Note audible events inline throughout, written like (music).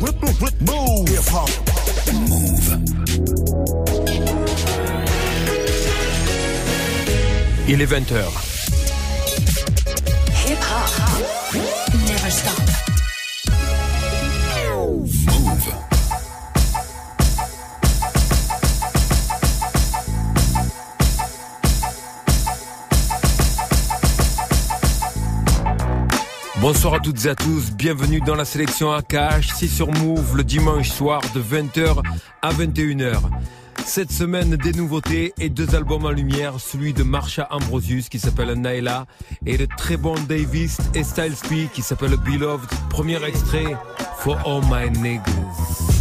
Move. Hip hop. Move. Il est 20h. Bonsoir à toutes et à tous, bienvenue dans la sélection AKH, c'est sur Move le dimanche soir de 20h à 21h. Cette semaine, des nouveautés et deux albums en lumière, celui de Marsha Ambrosius qui s'appelle Naila et le très bon Davis et Styles P qui s'appelle Beloved. Premier extrait, For All My Niggas.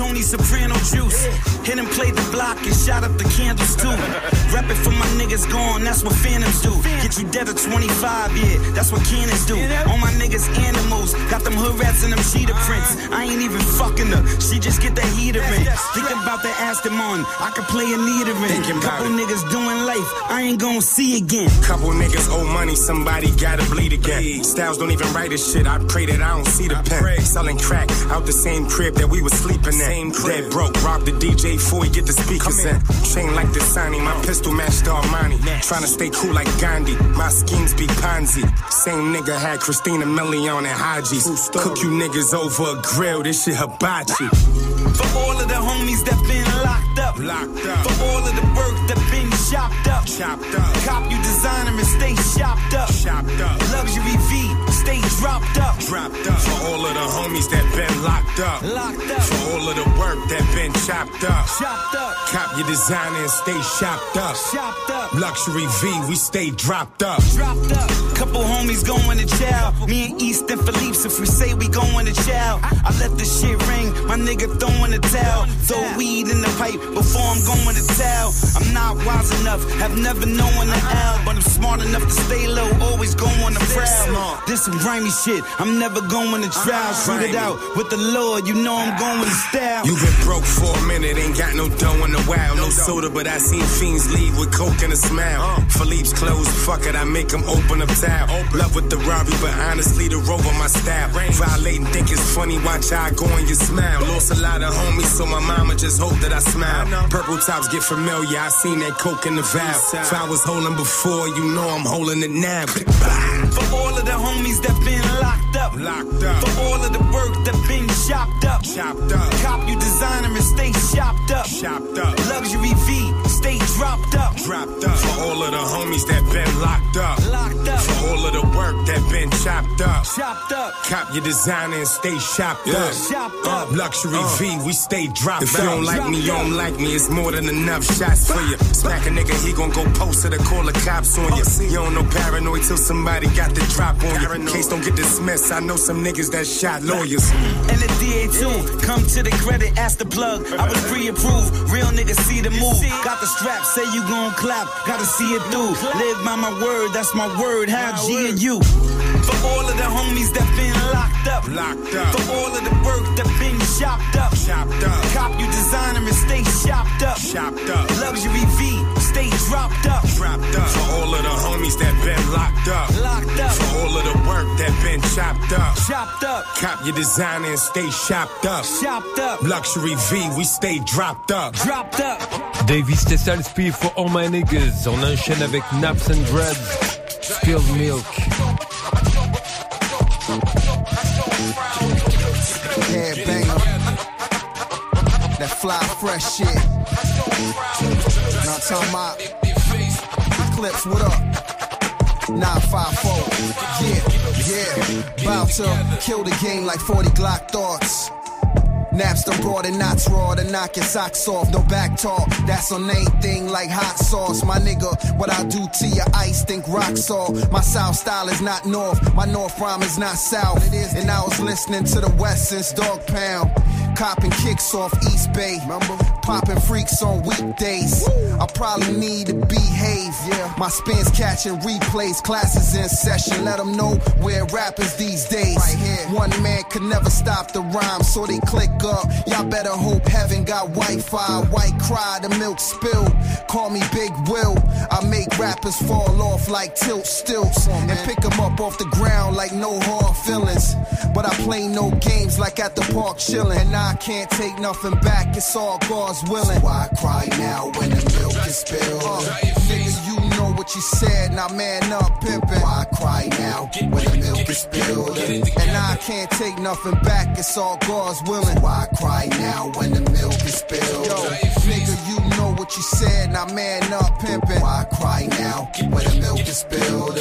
Tony Soprano juice. Hit him, played the block and shot up the candles too. Rep it for my niggas gone, that's what phantoms do. Get you dead at 25, yeah, that's what cannons do. All my niggas animals, got them hood rats and them cheetah prints. I ain't even fucking her, she just get the heater in. Think about the Aston Martin, I could play a neater in. Couple niggas doing life, I ain't gonna see again. Couple niggas owe money, somebody gotta bleed again. Styles don't even write this shit, I pray that I don't see the pen. Selling crack out the same crib that we was sleeping in. Dead broke, robbed the DJ before he get the speakers in. Chain like the Sani, my pistol matched Armani. Trying to stay cool like Gandhi, my schemes be Ponzi. Same nigga had Christina Milian and Haji's. Cook you niggas over a grill, this shit hibachi. For all of the homies that been locked up. Locked up. For all of the work that been chopped up. Chopped up. Cop you designer and stay shopped up. Chopped up. Luxury V, stay dropped up. Dropped up. For all of the homies that been locked up. Locked up. For all of the work that been chopped up. Chopped up. Cop your designer and stay shopped up. Chopped up. Luxury V, we stay dropped up. Dropped up. Couple homies going to jail. Me and East and Philippe's if we say we going to jail. I let the shit ring. My nigga throwing a towel. Throw weed in the pipe before I'm going to towel. I'm not wise enough, have never known the L. But I'm smart enough to stay low, always going to the prowl. This some grimy shit. I'm never going to trial. Shoot it out with the Lord, you know I'm going to style. You been broke for a minute, ain't got no dough in a while. No soda, but I seen fiends leave with coke and a smile. Uh. Philippe's closed, fuck it, I make him open up towel. Love with the Robbie, but honestly, the rover my style. Violating, think it's funny, watch how I go on your smile. Lost a lot of homies, so my mama just hope that I smile. Purple tops get familiar, I seen that coke in the valve. If I was holding before, you know I'm holding it now. For all of the homies that been locked up. Locked up. For all of the work that been chopped up. Chopped up. Cop you designer and stay shopped up. Chopped up. Luxury V, stay dropped up. Dropped up. For all of the homies that been locked up. Locked up. For all of the work that been chopped up. Chopped up. Cop your designer and stay shopped up. Chopped Uh, up. luxury V, we stay dropped If If you don't like me, you don't like me. It's more than enough shots for you. Smack a nigga, he gon' go post it or call the cops on you. You don't know paranoid till somebody got the drop on you. Case don't get dismissed. I know some niggas that shot lawyers. And the DA too. Come to the credit, ask the plug. I was pre-approved. Real niggas see the move. Got the strap, say you gon' clap. Gotta see it through. Live by my word, that's my word. How G and you. For all of the homies that been locked up. Locked up. For all of the work that been chopped up. Chopped up. Cop you designer and stay shopped up. Chopped up. Luxury V, stay dropped up. Dropped up. For all of the homies that been locked up. Locked up. For all of the work that been chopped up. Chopped up. Cop your designer and stay shopped up. Chopped up. Luxury V, we stay dropped up. Dropped up. Dave East et Styles P for All My Niggas. On enchaîne avec Naps and Dreads. Spilled Milk. Yeah, banger. That fly fresh shit. Now I'm talking about what up? 954. Yeah, yeah. About to kill the game like 40 Glock thoughts. Naps done brought in knots raw to knock your socks off. No back talk, that's on anything like hot sauce. My nigga, what I do to your ice, think rock salt. My south style is not north, my north rhyme is not south. It is, And I was listening to the west since dog pound. Copping kicks off East Bay. Popping freaks on weekdays. I probably need to wave. My spins catching replays, classes in session. Let them know where rappers these days. Right here. One man could never stop the rhyme, so they click up. Y'all better hope heaven got Wi-Fi. White cry, the milk spilled. Call me Big Will. I make rappers fall off like tilt stilts and pick them up off the ground like no hard feelings. But I play no games like at the park chilling. And I can't take nothing back, it's all God's willing. Why cry now when the milk is spilled? Uh, nigga, you know what you said, now man up pimpin'. Why cry now when the milk is spilled? And I can't take nothing back, it's all God's willing. Why cry now when the milk is spilled? Yo, nigga, you know what you said, now man up pimpin'. Why cry now when the milk is spilled?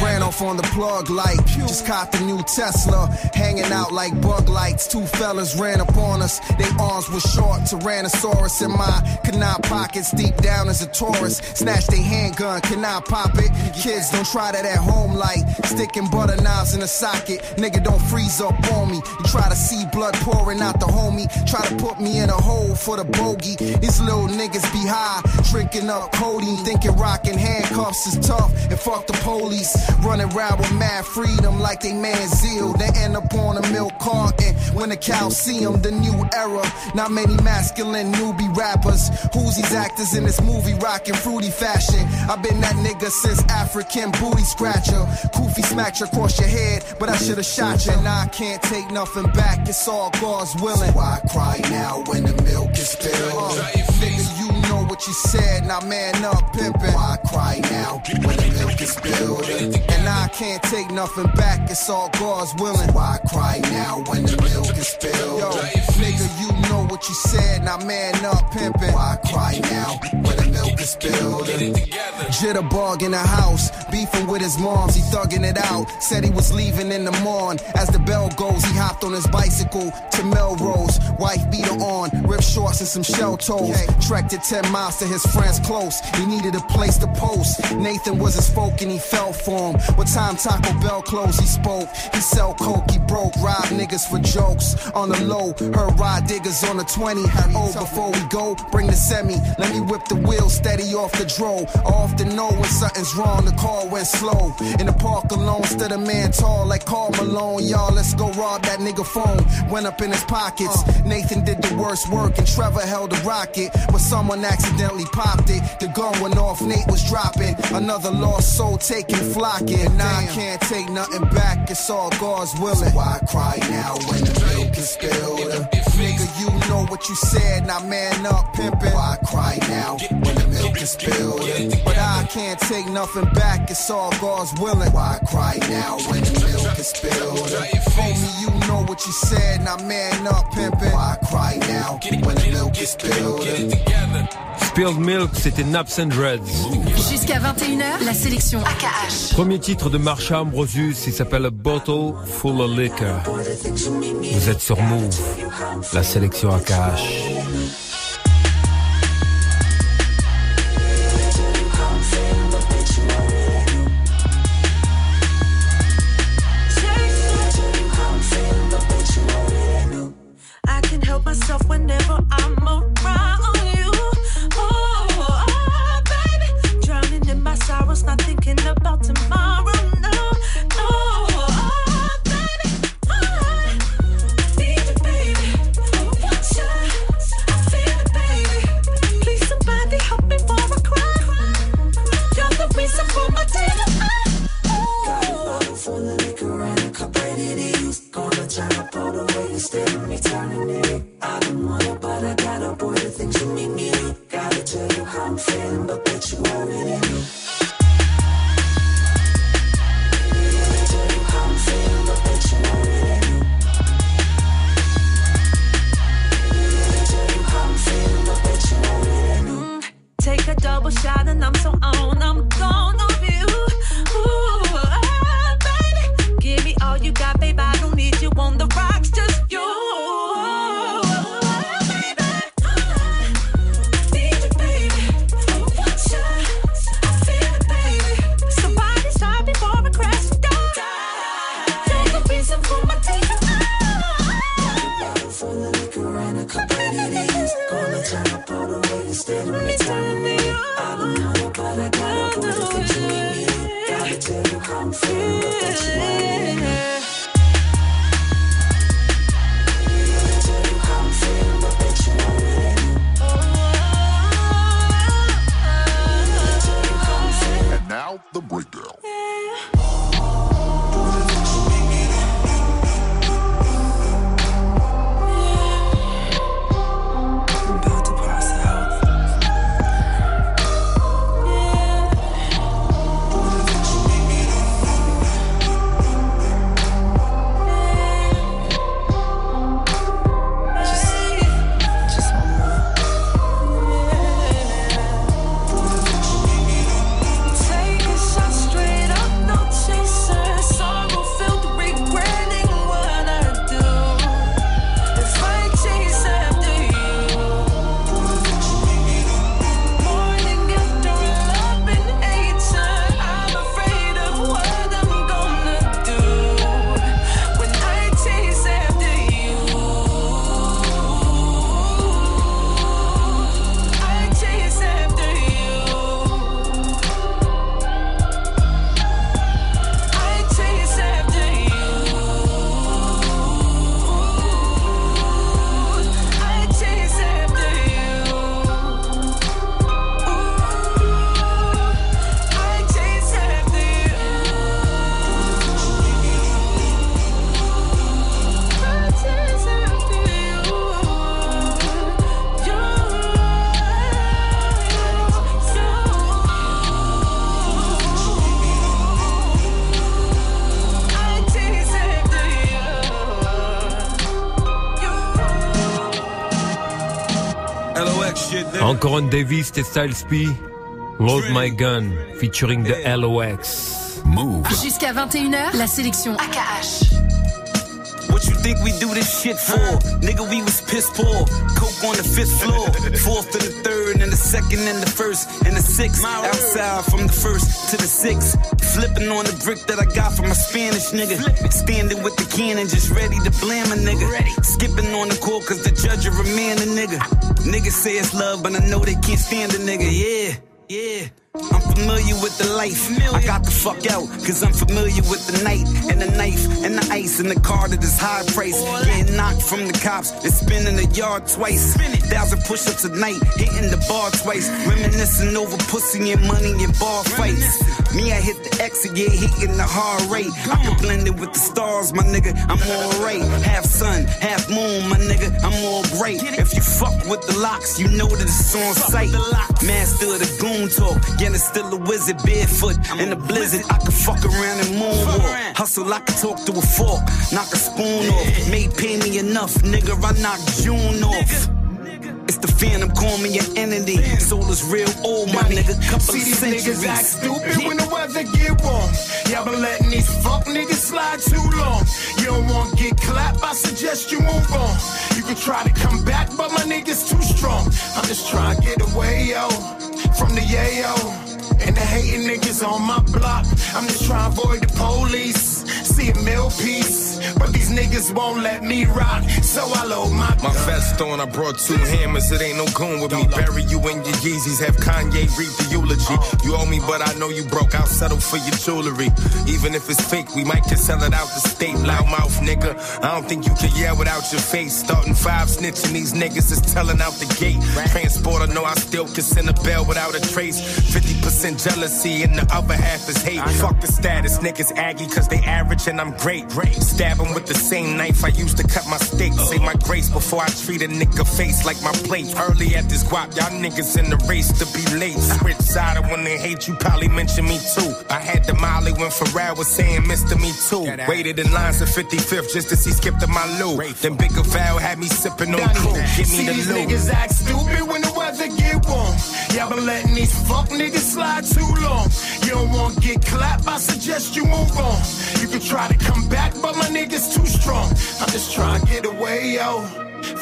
Ran off on the plug like, just caught the new Tesla. Hanging out like bug lights, two fellas ran upon us. They arms were short, Tyrannosaurus in my canine pockets, deep down as a Taurus. Snatch they handgun, can I pop it? Kids don't try that at home like sticking butter knives in a socket. Nigga don't freeze up on me. You try to see blood pouring out the homie. Try to put me in a hole for the bogey. These little niggas be high, drinking up codeine, thinking rocking handcuffs is tough. And fuck the police, running around with mad freedom like they man zeal. They end up on a milk carton when the cows see them. The new era, not many masculine newbie rappers. Who's these actors in this movie rocking fruity fashion? I've been that nigga since African booty scratcher. Koofy smacked you across your head, but I should've shot you. And I can't take nothing back, it's all God's willing. Why cry now when the milk is spilled? Uh, you said, now man up pimpin'. Why cry now when the milk is spilled? And I can't take nothing back, it's all God's willing. Why cry now when the milk is spilled? Yo, nigga, you know what you said, now man up pimpin'. Why cry now when the milk is spilled? Jitterbug in the house, beefing with his moms, he thugging it out. Said he was leaving in the morn. As the bell goes, he hopped on his bicycle to Melrose. Wife beat her on, ripped shorts and some shell toes. Trekked it 10 miles to his friends close. He needed a place to post. Nathan was his folk and he fell for him. What time Taco Bell closed, he spoke. He sell coke, he broke, rob niggas for jokes. On the low, heard ride diggers on the 20. Oh, before we go, bring the semi. Let me whip the wheel steady off the dro. I often know when something's wrong, the car went slow. In the park alone, stood a man tall like Karl Malone. Y'all, let's go rob that nigga phone. Went up in his pockets. Uh. Nathan did the worst work and Trevor held a rocket. But someone accidentally popped it. The gun went off, Nate was dropping. Another lost soul taking flocking. Now I can't take nothing back, it's all God's willing. Why cry now when the milk is spilled? What you said, now man up pimpin'. Why cry now when the milk is spilled? But I can't take nothing back, it's all God's willing. Why cry now when the milk is spilled? Homie, you know what you said, now man up pimpin'. Why cry now when the milk is spilled? Spilled Milk, c'était Naps and Dreads. Jusqu'à 21h, la sélection AKH. Premier titre de Marsha Ambrosius, il s'appelle A Bottle Full of Liquor. Vous êtes sur Move, la sélection AKH. I Encore un Davis et Styles P. Load My Gun featuring the LOX. Move. Jusqu'à 21h, la sélection AKH. Think we do this shit for? Nigga, we was piss poor. Coke on the fifth floor. Fourth to the third, and the second and the first, and the sixth. Outside from the first to the sixth. Flipping on the brick that I got from a Spanish nigga. Standing with the cannon, just ready to blam a nigga. Skipping on the court, cause the judge of a remand a nigga. Niggas say it's love, but I know they can't stand a nigga. Yeah, yeah. I'm familiar with the life. I got the fuck out, cause I'm familiar with the night and the knife and the ice and the car that is high price. Getting knocked from the cops and spinning the yard twice. Thousand push ups a night, hitting the bar twice. Reminiscing over pussy and money and bar fights. Me, I hit the exit, yeah, hitting the hard rate. I can blend it with the stars, my nigga. I'm alright. Half sun, half moon, my nigga. I'm all great. If you fuck with the LOX, you know that it's on sight. Master of the goon talk. Yeah, it's still a wizard, barefoot in the blizzard. I can fuck around and moonwalk. Hustle, I can talk through a fork, knock a spoon off. May pay me enough, nigga. I knock June off. It's the phantom, call me an entity. Soul is real old, my nigga. Couple See these centuries. niggas act stupid when the weather get warm. Y'all been letting these fuck niggas slide too long. You don't want to get clapped, I suggest you move on. You can try to come back, but my niggas too strong. I'm just trying to get away, yo, from the yayo. And the hating niggas on my block. I'm just trying to avoid the niggas won't let me rock. So I load my My vest on, I brought two hammers. It ain't no goon with me. Bury you in your Yeezys. Have Kanye read the eulogy. Uh-huh. You owe me, but I know you broke. I'll settle for your jewelry. Even if it's fake, we might just sell it out the state. Loudmouth nigga. I don't think you can yell without your face. Starting five snitching, these niggas is telling out the gate. Transporter, know I still can send a bell without a trace. 50% jealousy, and the other half is hate. Fuck the status, niggas aggy, cause they average and I'm great. Stab 'em with the same knife I used to cut my steak. Say my grace before I treat a nigga face like my plate. Early at this guap, y'all niggas in the race to be late. Switch side and when they hate you, probably mention me too. I had the Molly when Pharrell was saying Mr. Me Too. Waited in lines at 55th just to see Skip to my loo. Then Bigger Val had me sipping on cool. Give me See the loot. niggas act stupid when the get. Y'all been letting these fuck niggas slide too long. You don't want get clapped, I suggest you move on. You can try to come back, but my niggas too strong. I'm just trying to get away, yo,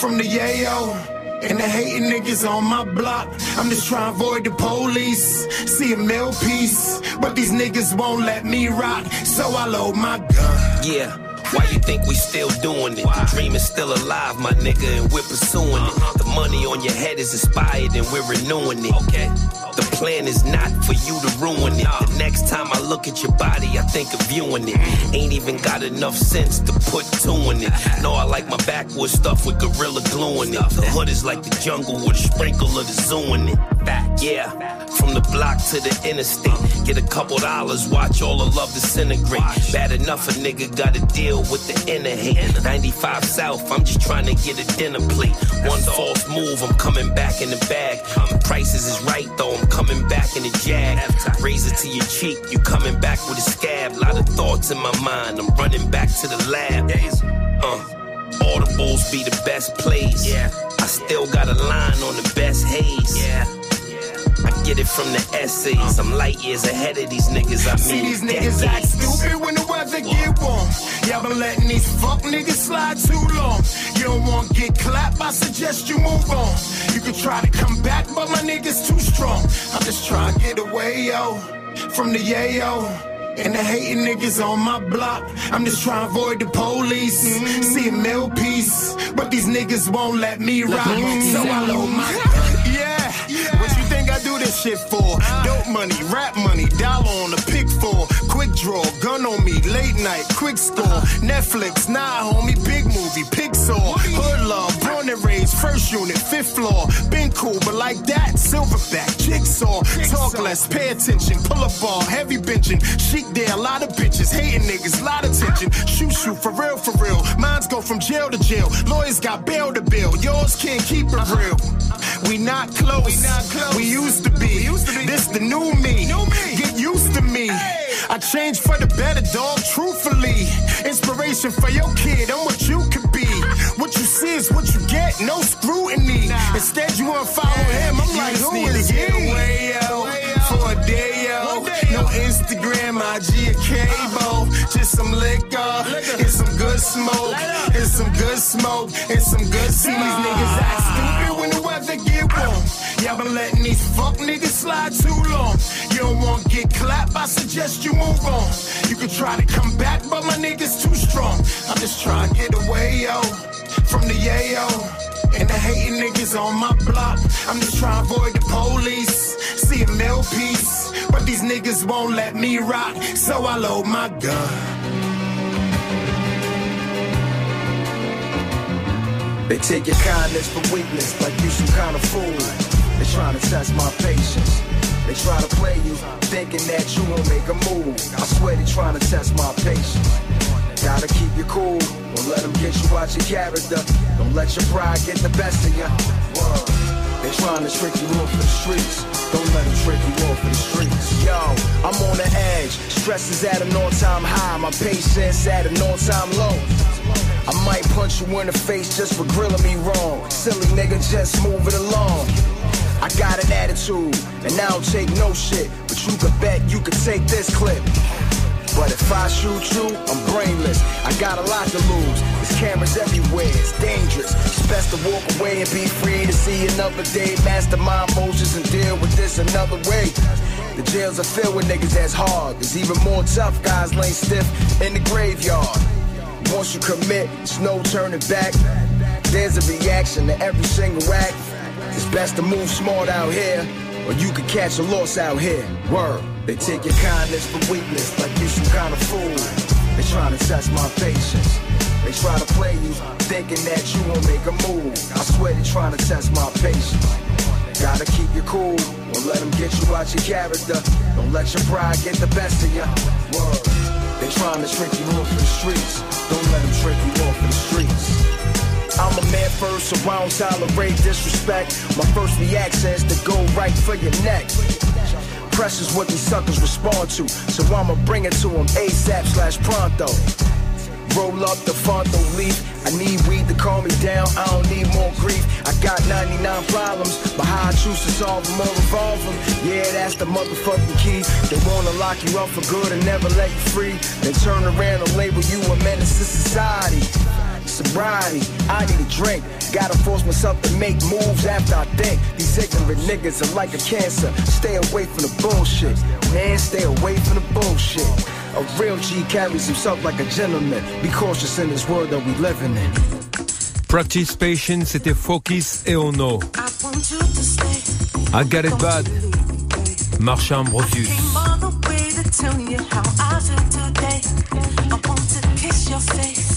from the yayo. And the hating niggas on my block. I'm just trying to avoid the police. See a mill piece, but these niggas won't let me rock. So I load my gun. Yeah. Why you think we still doing it? The dream is still alive, my nigga, and we're pursuing it. Uh-huh. The money on your head is expired and we're renewing it. Okay. The plan is not for you to ruin it. The next time I look at your body, I think of viewing it. Ain't even got enough sense to put two in it. No, I like my backwoods stuff with gorilla glue in it. The hood is like the jungle with a sprinkle of the zoo in it. Yeah, from the block to the interstate. Get a couple dollars, watch all the love disintegrate. Bad enough a nigga gotta deal with the inner hate. 95 South, I'm just trying to get a dinner plate. One false move, I'm coming back in the bag. The prices is right though, I'm coming back in the jag. Razor to your cheek, you coming back with a scab. Lot of thoughts in my mind, I'm running back to the lab. Uh, audibles be the best plays. Yeah. I still got a line on the best haze. Yeah. I get it from the essays. I'm light years ahead of these niggas. I mean, See mean, these niggas act stupid when the weather get warm. Y'all been letting these fuck niggas slide too long. You don't want to get clapped, I suggest you move on. You can try to come back, but my niggas too strong. I'm just trying to get away, yo, from the yayo. And the hating niggas on my block. I'm just trying to avoid the police. See a mill piece, but these niggas won't let me rock. So I load my (laughs) I do this shit for? Dope money, rap money, dollar on the pick for. Quick draw, gun on me, late night, quick score. Netflix, nah, homie, big movie, Pixar. Hood love, born and raised, first unit, fifth floor. Been cool, but like that, silverback, jigsaw. Talk less, pay attention, pull a ball, heavy benching. Chic there, a lot of bitches, hating niggas, lot of tension. Shoot, shoot, for real, for real. Mines go from jail to jail. Lawyers got bail to bill, yours can't keep it uh-huh. real. We not close. We not close. We used to be. used to This the new me. Get used to me. I changed for the better, dog. Truthfully, inspiration for your kid. I'm what you could be. What you see is what you get. No scrutiny. Instead, you wanna follow him. I'm like, who is he? Instagram, IG, or cable. Just some liquor and some good smoke. And some good smoke and some good smoke. These niggas act stupid when the weather get warm. Y'all been letting these fuck niggas slide too long. You don't want to get clapped, I suggest you move on. You can try to come back, but my niggas too strong. I'm just trying to get away, yo, from the yayo. And the hating niggas on my block. I'm just trying to avoid the police. See a mill piece. But these niggas won't let me rock. So I load my gun. They take your kindness for weakness, like you some kind of fool. They trying to test my patience. They try to play you, thinking that you won't make a move. I swear they trying to test my patience. Gotta keep you cool, don't let them get you out your character. Don't let your pride get the best of you. They trying to trick you off the streets. Don't let them trick you off the streets. Yo, I'm on the edge. Stress is at an all-time high. My patience at an all-time low. I might punch you in the face just for grilling me wrong. Silly nigga, just move it along. I got an attitude, and I don't take no shit. But you can bet you can take this clip. But if I shoot you, I'm brainless. I got a lot to lose. There's cameras everywhere, it's dangerous. It's best to walk away and be free to see another day. Master my emotions and deal with this another way. The jails are filled with niggas that's hard. There's even more tough guys laying stiff in the graveyard. Once you commit, it's no turning back. There's a reaction to every single act. It's best to move smart out here, or you could catch a loss out here. Word. They take your kindness for weakness, like you some kind of fool. They trying to test my patience. They try to play you, thinking that you won't make a move. I swear they trying to test my patience. Gotta keep you cool, don't let them get you out your character. Don't let your pride get the best of you. Word. They trying to trick you off the streets. Don't let them trick you off the streets. I'm a man first, so I don't tolerate disrespect. My first reaction is to go right for your neck. Pressure's what these suckers respond to, so I'ma bring it to them ASAP slash pronto. Roll up the Fronto leaf. I need weed to calm me down. I don't need more grief. I got 99 problems, but how I choose to solve them or revolve them. Yeah, that's the motherfucking key. They wanna lock you up for good and never let you free. Then turn around and label you a menace to society. Sobriety, I need a drink. Gotta force myself to make moves after I think. These ignorant niggas are like a cancer. Stay away from the bullshit. Man, stay away from the bullshit. A real G carries himself like a gentleman. Be cautious in this world that we living in. Practice Patience, c'était Focus et Ono. I Got It Bad, Marsha Ambrosius. Came all the way to tell you how I feel today. I want to kiss your face.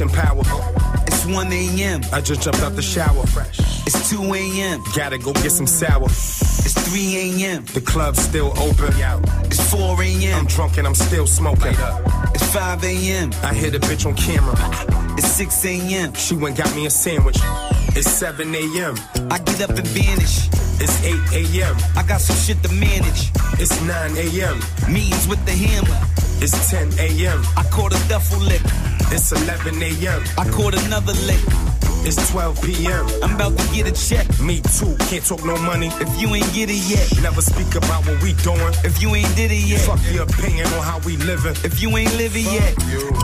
Leader watching power. It's 1 a.m. I just jumped out the shower. Fresh. It's 2 a.m. Gotta go get some sour. It's 3 a.m. The club's still open. It's 4 a.m. I'm drunk and I'm still smoking. It's 5 a.m. I hit a bitch on camera. It's 6 a.m. She went got me a sandwich. It's 7 a.m. I get up and vanish. It's 8 a.m. I got some shit to manage. It's 9 a.m. Meetings with the hammer. It's 10 a.m. I caught a duffel lick. It's 11 a.m. I caught another lick. It's 12 p.m. I'm about to get a check. Me too, can't talk no money. If you ain't get it yet, Never speak about what we doing. if you ain't did it yet, Fuck your opinion on how we living. if you ain't living yet,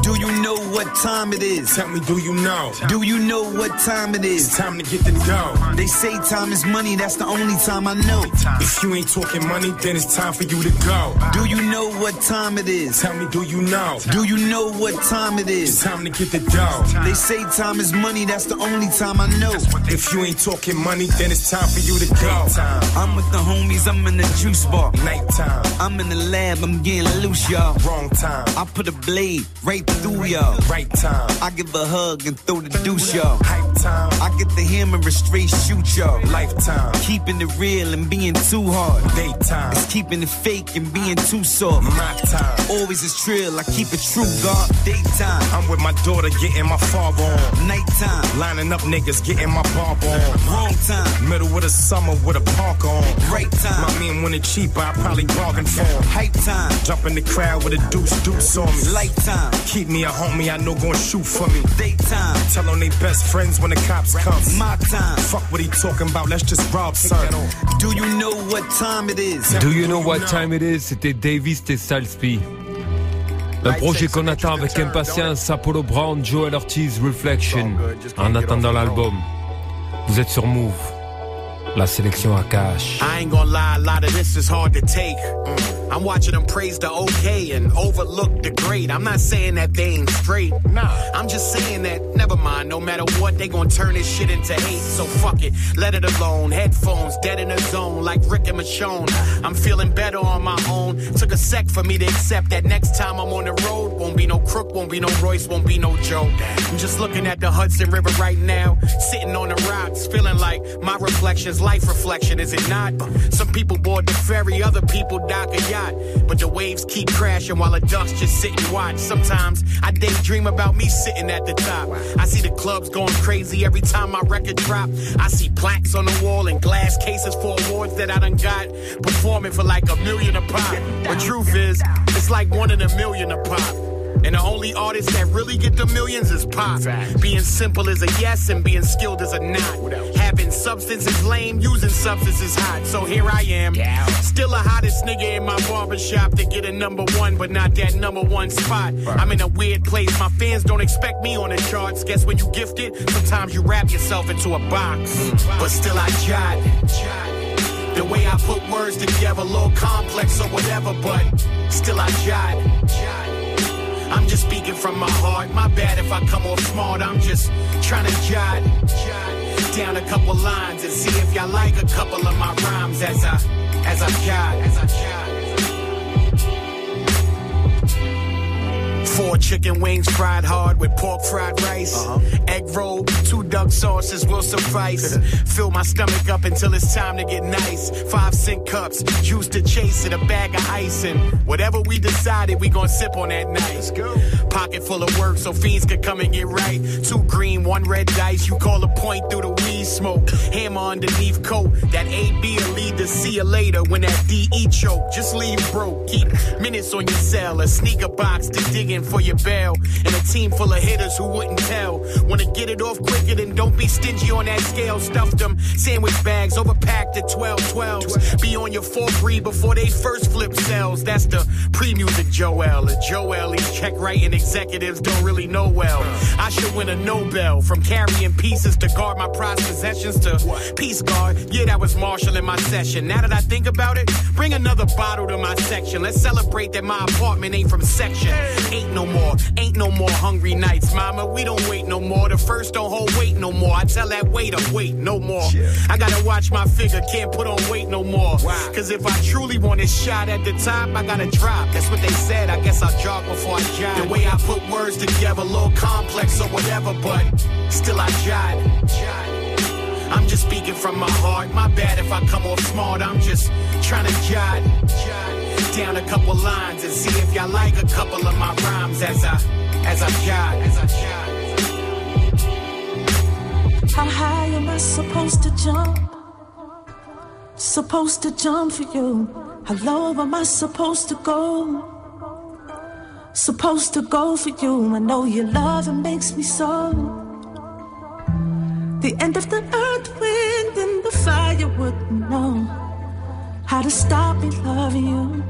do you know what time it is? Tell me, do you know? Do you know what time it It's time to get the dough. They say time is money, that's the only time I know. If you ain't talking money, then it's time for you to go. Do you know what time it is? Tell me, do you know? Do you know what time it It's time to get the dough. They say time is money, that's the only time I know. If you ain't talking money, then it's time for you to go. I'm with the homies, I'm in the juice bar. Nighttime, I'm in the lab, I'm getting loose, y'all. wrong time, I put a blade right through y'all. right time, I give a hug and throw the deuce, y'all. hype time, I get the hammer and straight shoot y'all. lifetime, Keeping it real and being too hard. daytime, It's keeping it fake and being too soft. my time. Always is trill, I keep it true, God. Daytime, I'm with my daughter getting my father on. nighttime, Lining up niggas getting my barber on. wrong time, Middle of the summer with a parker on. right My time, man wanted cheaper, I probably bargained for him. hype time, Jump in the crowd with a deuce deuce on me. lifetime, Keep me a homie, I know gon' shoot for me. daytime, Tell on they best friends when the cops come. my time. Fuck what he talking about, let's just rob son. Do you know what time it is? Do you know what time it is C'était Dave East et Styles P. Un projet qu'on attend avec impatience, Apollo Brown, Joel Ortiz, Reflection, en attendant l'album. Vous êtes sur Move, la sélection AKH. I ain't gonna lie, a lot of this is hard to take. Mm. I'm watching them praise the okay and overlook the great. I'm not saying that they ain't straight. Nah, I'm just saying that never mind. No matter what, they gonna turn this shit into hate. So fuck it, let it alone. Headphones dead in the zone like Rick and Michonne. I'm feeling better on my own. Took a sec for me to accept that next time I'm on the road, won't be no crook, won't be no Royce, won't be no Joe. I'm just looking at the Hudson River right now, sitting on the rocks, feeling like my reflection's life reflection, is it not? Some people board the ferry, other people dock a yacht. But the waves keep crashing while the ducks just sit and watch. Sometimes I daydream about me sitting at the top. I see the clubs going crazy every time my record drop. I see plaques on the wall and glass cases for awards that I done got. Performing for like a million a pop. But truth is, it's like one in a million a pop. And the only artists that really get the millions is pop. Being simple is a yes and being skilled is a not. Having substance is lame, using substance is hot. So here I am. Still the hottest nigga in my barbershop to get a number one, but not that number one spot. I'm in a weird place. My fans don't expect me on the charts. Guess when you gifted, sometimes you wrap yourself into a box. But still I jot. The way I put words together, a little complex or whatever, but still I jot. I'm just speaking from my heart. My bad if I come off smart. I'm just trying to jot down a couple lines and see if y'all like a couple of my rhymes as I as I jot. As I jot. Four chicken wings fried hard with pork fried rice. Uh-huh. Egg roll, two duck sauces will suffice. (laughs) Fill my stomach up until it's time to get nice. Five cent cups, juice to chase it, a bag of ice. And whatever we decided, we gon' sip on that night. Pocket full of work so fiends could come and get right. Two green, one red dice. You call a point through the weed smoke. Hammer underneath coat. That AB will lead to see you later when that DE choke. Just leave broke. Keep minutes on your cell. A sneaker box to dig in for your bail. And a team full of hitters who wouldn't tell. Wanna get it off quicker than don't be stingy on that scale. Stuff them sandwich bags overpacked at 12 12s. Be on your 4 3 before they first flip cells. That's the pre music Joel. A Joel, these check writing executives don't really know well. I should win a Nobel from carrying pieces to guard my prized possessions to peace guard. Yeah, that was Marshall in my session. Now that I think about it, bring another bottle to my section. Let's celebrate that my apartment ain't from section 8 no more. Ain't no more hungry nights, mama. We don't wait no more. The first don't hold weight no more. I tell that waiter, wait no more. I gotta watch my figure, can't put on weight no more. Cause if I truly want a shot at the top, I gotta drop. That's what they said. I guess I'll jog before I jog. The way I put words together, a little complex or whatever, but still I jot. I'm just speaking from my heart. My bad if I come off smart. I'm just trying to jot down a couple lines and see if y'all like a couple of my rhymes as I as I jot. As I jot. How high am I supposed to jump? Supposed to jump for you. How low am I supposed to go? Supposed to go for you. I know your love it makes me so. The end of the earth, wind, and the fire wouldn't know how to stop me loving you.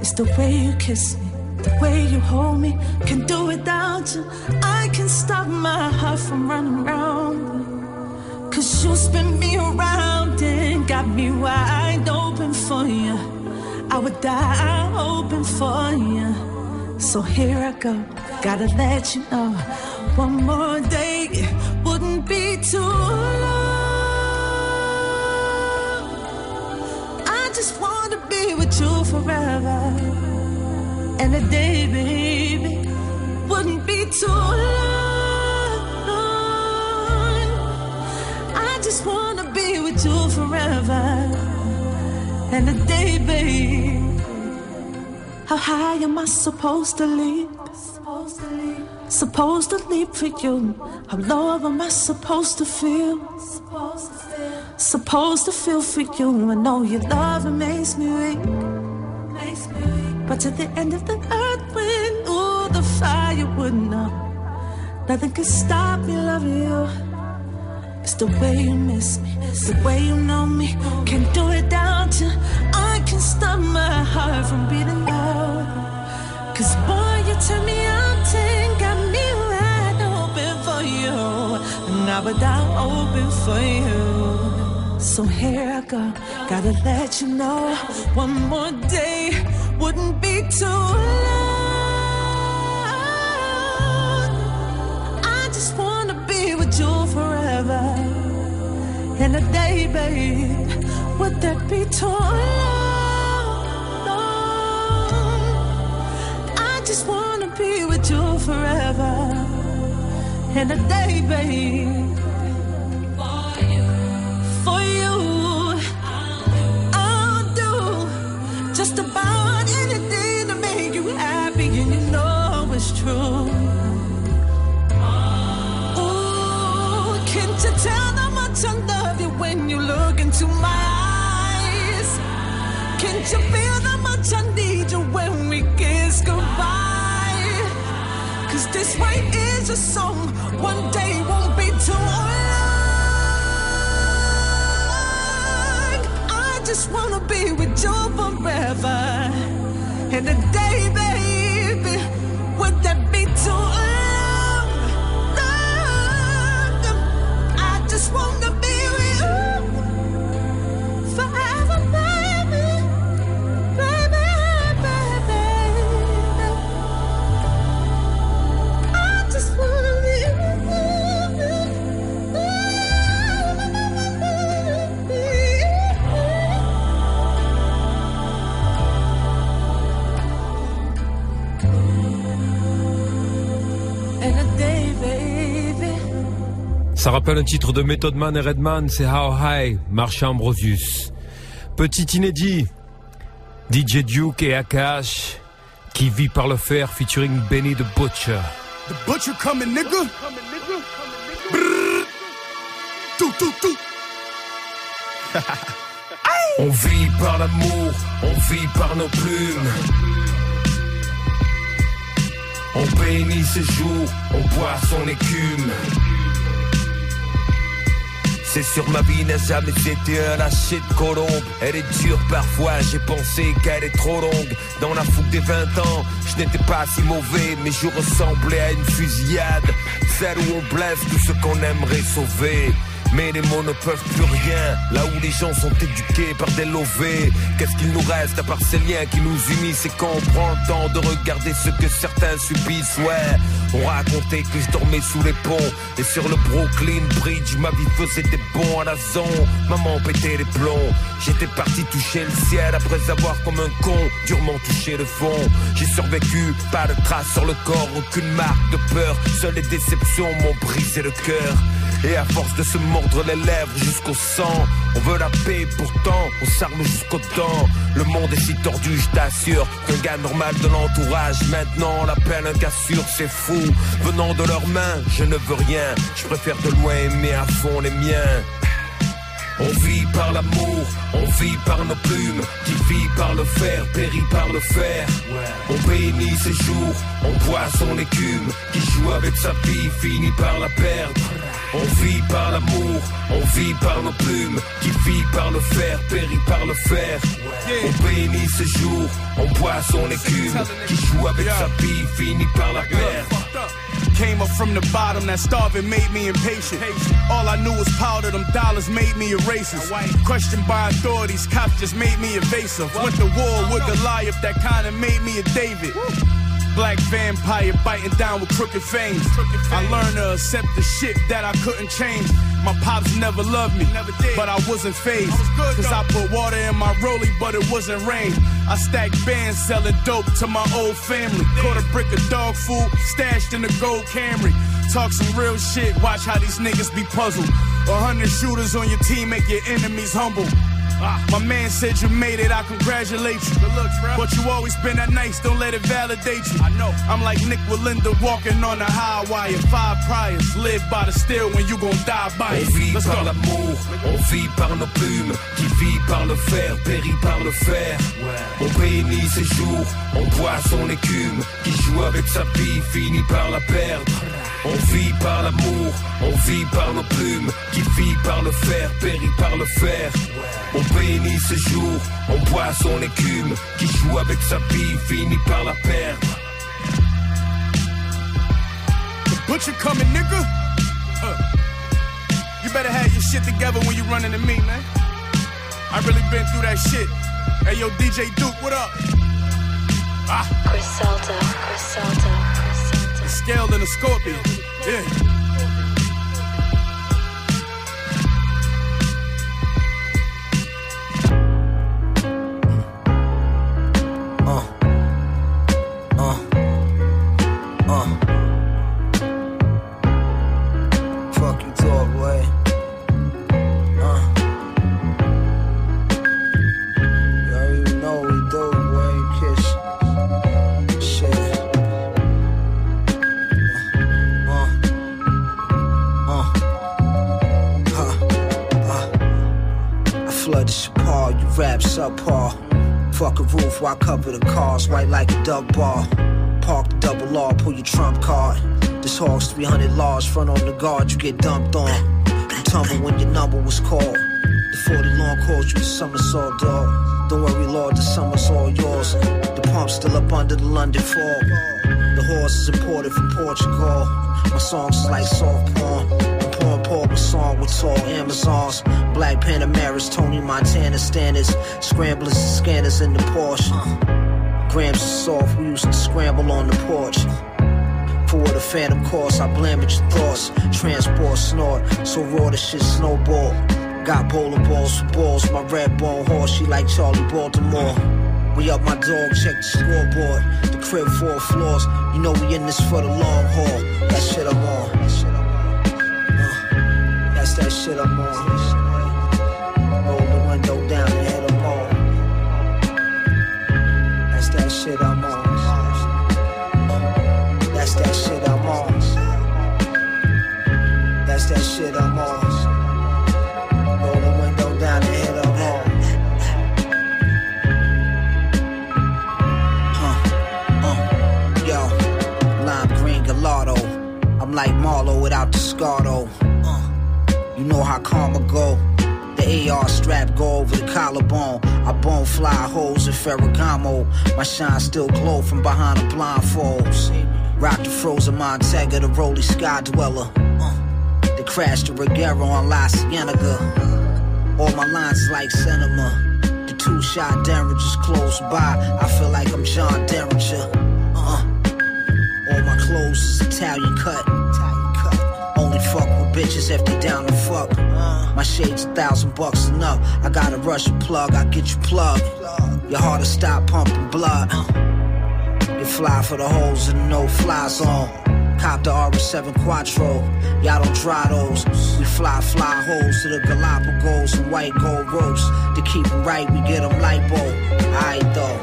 It's the way you kiss me, the way you hold me. Can do without you. I can stop my heart from running round. Cause you spin me around and got me wide open for you. I would die open for you. So here I go, gotta let you know. One more day wouldn't too long. I just wanna be with you forever. And a day, baby. How high am I supposed to leap? Supposed to leap for you. How low am I supposed to feel? Supposed to feel for you. I know your love makes me weak. But at the end of the earth, fire would know, nothing can stop me loving you. It's the way you miss me, it's the way you know me. Can't do it without you. I can stop my heart from beating loud. Cause boy, you turn me out and got me wide open for you. And I would die open for you. So here I go, gotta let you know. One more day wouldn't be too long. You forever. In a day, babe, would that be too long? I just wanna be with you forever. In a day, babe. For you, for you, I'll do just about when you look into my eyes? Can't you feel how much I need you when we kiss goodbye? Cause this right is a song, one day won't be too long. I just wanna be with you forever. And Ça rappelle un titre de Method Man et Redman, c'est How High, Marshall Ambrosius. Petit inédit, DJ Duke et Akash, qui vit par le fer featuring Benny the Butcher. The butcher coming, nigga. Tout, tout, tout. (laughs) On vit par l'amour, on vit par nos plumes. On bénit ses jours, on boit son écume. C'est sûr ma vie n'a jamais été un lâcher de colombe. Elle est dure parfois, j'ai pensé qu'elle est trop longue. Dans la fougue des 20 ans, je n'étais pas si mauvais Mais je ressemblais à une fusillade. Celle où on blesse tout ce qu'on aimerait sauver mais les mots ne peuvent plus rien, là où les gens sont éduqués par des lovés. Qu'est-ce qu'il nous reste à part ces liens qui nous unissent? Et qu'on prend le temps de regarder ce que certains subissent, ouais. On racontait que je dormais sous les ponts et sur le Brooklyn Bridge, ma vie faisait des bons à la zone. Maman pétait les plombs, j'étais parti toucher le ciel après avoir comme un con durement touché le fond. J'ai survécu, pas de traces sur le corps, aucune marque de peur, seules les déceptions m'ont brisé le cœur. Et à force de se mordre les lèvres jusqu'au sang, on veut la paix, pourtant on s'arme jusqu'au temps. Le monde est si tordu, je t'assure, qu'un gars normal de l'entourage maintenant l'appelle un cassure, c'est fou. Venant de leurs mains, je ne veux rien, je préfère de loin aimer à fond les miens. On vit par l'amour, on vit par nos plumes, qui vit par le fer, périt par le fer. On bénit ses jours, on boit son écume, qui joue avec sa vie, finit par la perdre. On vit par l'amour, on vit par nos plumes, qui vit par le fer, périt par le fer. On bénit ses jours, on boit son écume, qui joue avec sa vie, finit par la perdre. Came up from the bottom, that starving made me impatient. All I knew was powder, them dollars made me a racist. Questioned by authorities, cops just made me evasive. Went to war with Goliath, that kinda made me a David. Black vampire biting down with crooked fangs. I learned to accept the shit that I couldn't change. My pops never loved me, but I wasn't phased. Cause I put water in my rollie, but it wasn't rain. I stacked bands selling dope to my old family. Caught a brick of dog food stashed in a gold Camry. Talk some real shit, watch how these niggas be puzzled. A hundred shooters on your team make your enemies humble. Ah. My man said you made it, I congratulate you. But you always been that nice, don't let it validate you. I know. I'm like Nik Wallenda walking on the high wire. Five priors, live by the steel when you gon' die by On it. vit Let's par l'amour, on vit par nos plumes, qui vit par le fer, périt par le fer. On bénit ses jours, on boit son écume, qui joue avec sa vie, finit par la perdre. On vit par l'amour, on vit par nos plumes, qui vit par le fer, périt par le fer. On bénit ses jours, on boit son écume, qui joue avec sa vie, finit par la perdre. The butcher coming, nigga? Uh, you better have your shit together when you running to me, man. I really been through that shit. Hey, yo, DJ Duke, what up? Ah. Griselda, Griselda, Griselda. The scaled and the scorpion. Yeah. Why cover the cars? White like a dub ball. Park the double R, pull your trump card. This hog's 300 large, front on the guard, you get dumped on. You tumble when your number was called. The 40 long calls you a somersault dog. Don't worry, Lord, the summer's all yours. The pump's still up under the London fog. The horse is imported from Portugal. My songs is like soft porn. With song with tall Amazons. Black Panameras, Tony Montana standards. Scramblers and scanners in the Porsche. Grams of soft, we used to scramble on the porch. For the phantom cost, I blame it your thoughts. Transport snort, so raw the shit snowball. Got bowling balls for balls, my red bone horse, she like Charlie Baltimore. We up my dog, check the scoreboard. The crib four floors, you know we in this for the long haul. That shit I'm on. That's that shit I'm on. Roll the window down and hit 'em all. That's that shit I'm on. That's that shit I'm on. That's that shit I'm on. Roll the window down and 'em all. Huh. Uh. Yo, lime green gelato. I'm like Marlo without the scar though. Uh. You know how karma go. The AR strap go over the collarbone. I bone fly holes in Ferragamo. My shine still glow from behind the blindfolds. Rock the frozen Montega, the Rolly Sky Dweller. Uh, they crashed the Regera on La Cienega. All my lines like cinema. The two shot Derringers close by. I feel like I'm John Derringer. Uh, all my clothes is Italian cut. Only fuck with bitches if they down to fuck. My shades a thousand bucks enough. I got a plug, I get you plugged. Your heart to stop pumping blood. You fly for the holes the no fly zone. Cop the RS7 Quattro. Y'all don't try those. We fly, fly holes to the Galapagos and white gold ropes. To keep 'em right, we get 'em light bulb. Though.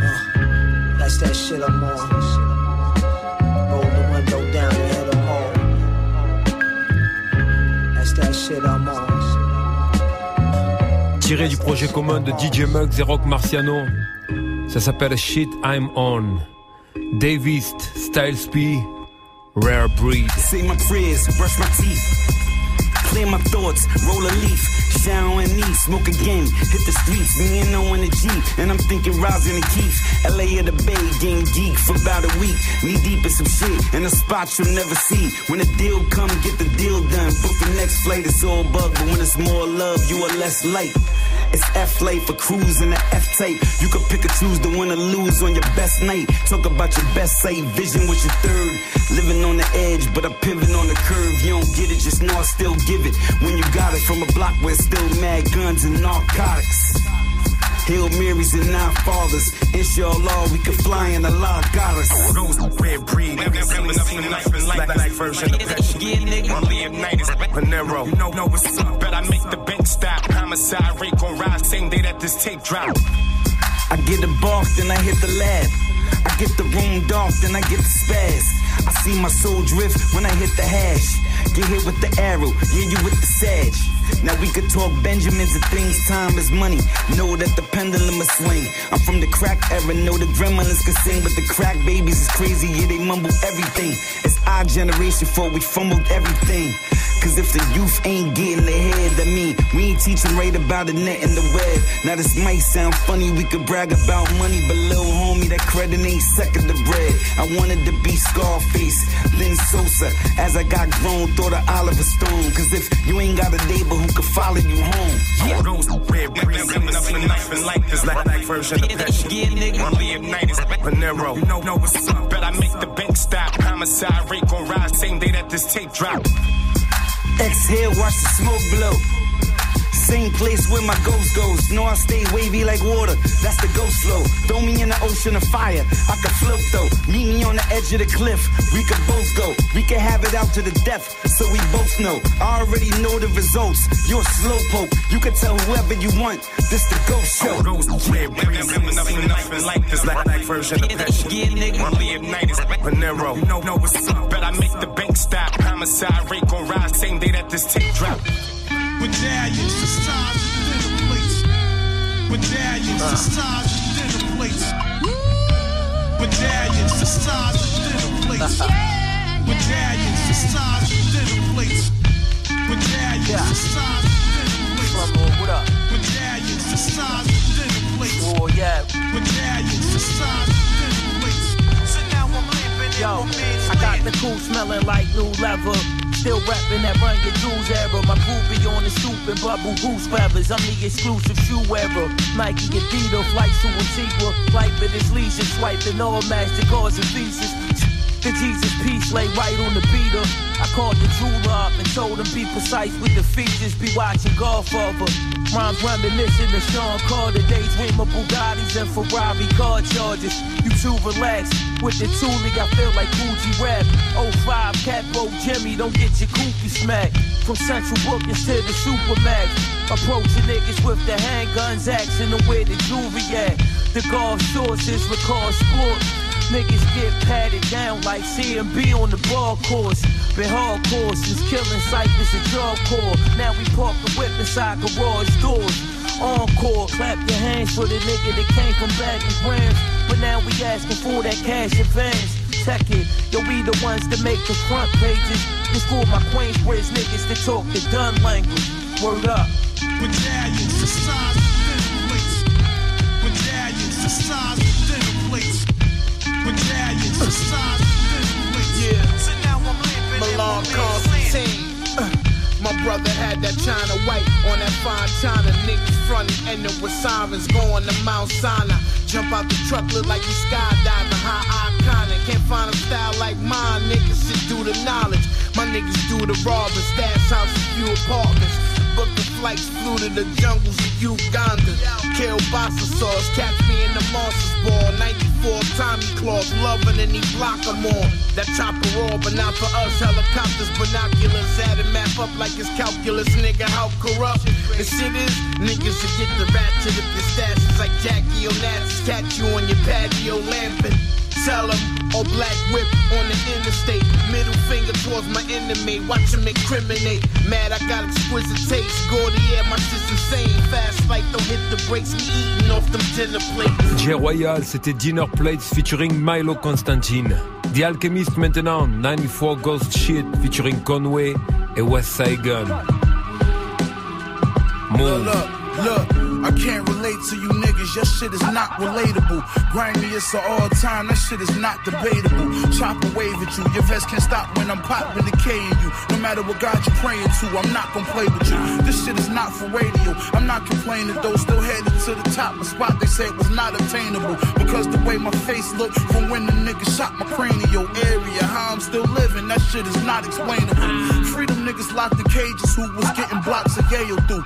Uh, that's that shit I'm on. Shit I'm on. Tiré du projet commun de DJ Muggs et Rock Marciano. Ça s'appelle Shit I'm On. Davis, Styles P, Rare Breed. Say my prayers, brush my teeth. Clear my thoughts, roll a leaf, shower and knee, smoke again, hit the streets, me and no in the Jeep, and I'm thinking Rosin and Keith, LA of the Bay, game geek for about a week, knee deep in some shit, in a spot you'll never see. When the deal come, get the deal done, book the next flight, it's all bug, but when it's more love, you are less light. It's F late for cruising the F tape. You can pick or choose to win or lose on your best night. Talk about your best sight, vision was your third. Living on the edge, but I pivot on the curve. You don't get it, just know I still give it. When you got it from a block where it's still mad guns and narcotics. Hail Marys and nine fathers. Inshallah, we can fly in the law got us. Oh, Rose, red breed. Never really seen nothing like that version of Pesci. Only at night is Panero. You know, know what's up. Bet I make the bank stop. Homicide rate gon' rise same day that this tape drop. I get the bark, then I hit the lab. I get the room dark, then I get the spaz. I see my soul drift when I hit the hash. Get hit with the arrow, yeah, you with the sag. Now we could talk Benjamins and things, time is money. Know that the pendulum is swing. I'm from the crack era, know the gremlins can sing, but the crack babies is crazy, yeah, they mumble everything. It's our generation for we fumbled everything. Cause if the youth ain't getting ahead, that mean we ain't teaching right about the net and the web. Now this might sound funny, we could brag about money, but little homie, that credit ain't second to bread. I wanted to be Scarface, then Sosa. As I got grown, thought of Oliver Stone. Cause if you ain't got a neighbor who could follow you home, yeah. Rose, red breed. Never nothing, nothing like this. Like that version of Pesci. Only at night is Panero. You know, know what's up. Bet I make the bank stop. Homicide rate gon' rise same day that this tape drop. Exhale, watch the smoke blow. Same place where my ghost goes. Know I stay wavy like water. That's the ghost flow. Throw me in the ocean of fire. I can float though. Meet me on the edge of the cliff. We could both go. We can have it out to the death. So we both know. I already know the results. You're slowpoke. You can tell whoever you want. This the ghost show. Rose, red breed. Never nothing, nothing like this. Like that version of Pesci. Only at night is Panero. You know, know what's up. Bet I make the bank stop. Homicide rate gon' rise same day that this tape drop. Medallions, the uh. stars in the place. Medallions, the (laughs) stars in the place. Medallions, the stars in the place. Medallions, the stars in the place. Medallions, the stars in the place. What up? Medallions, the stars in the place. Oh yeah. Medallions, the stars in the place. So now I'm living in Yo, I got the cool smelling like new leather. Still rapping that run your jewels era. My groupie on the stoop and bubble goose feathers. I'm the exclusive shoe wearer. Nike, Adidas, flight to Antigua. Flight with his leisure, swiping all MasterCards and Visas. The Jesus piece lay right on the beater. I called the jeweler up and told him be precise with the features. Be watching Godfather. Rhymes reminiscing of Sean Carter. Daydream of Bugattis and Ferrari car charges. You too relaxed. With the toolie, I feel like Gucci rap. 05 Capo Jimmy, don't get your cookie smacked. From Central Bookings to the Supermax. Approaching niggas with the handguns, asking them where the jewelry at. The golf sources, record sport. Niggas get patted down like CMB on the ball course. Been hardcore since killing Cypress and job core. Now we park the whip inside garage doors. Encore, clap your hands for the nigga that came from bagging grams. But now we asking for that cash advance. check it. Yo, we the ones that make the front pages. This for my Queensbridge niggas that talk the done language. Word up. Medallions the size of the size. The. Uh, My brother had that China white on that fine China. Niggas frontin' and it was sirens going to Mount Sinai. Jump out the truck, look like you skydiving, high iconic. Can't find a style like mine, niggas should do the knowledge. My niggas do the robbers, stash house, a few apartments. Book the flights, flew to the jungles of Uganda. Kill Bassa sauce, catch me in the monsters ball. 94 Tommy claws, loving he block 'em on. That chopper raw, but not for us. Helicopters, binoculars, add and map up like it's calculus, nigga. How corrupt the shit is. Niggas will get the ratchet if your stash is like Jackie Onassis. Catch you on your patio lamping. Tell 'em, or black whip on the interstate. Middle finger towards my enemy, watch him incriminate. Mad, I got exquisite taste. Gordy, yeah, my shit's insane. Fast like don't hit the brakes, me eating off them dinner plates. J Royal, c'était Dinner Plates featuring Milo Constantine. The Alchemist maintenant, 94 Ghost Shit featuring Conway et West Gun. Move. Look, look, I can't relate to you niggas. Your shit is not relatable. Grimy, it's an all time. That shit is not debatable. Chop a wave at you. Your vest can't stop when I'm popping the K in you. No matter what God you're praying to, I'm not gonna play with you. This shit is not for radio. I'm not complaining though. Still headed to the top. A spot they said was not attainable. Because the way my face looked from when the nigga shot my cranial area. How I'm still living, that shit is not explainable. Freedom niggas locked in cages who was getting blocks of Yale through.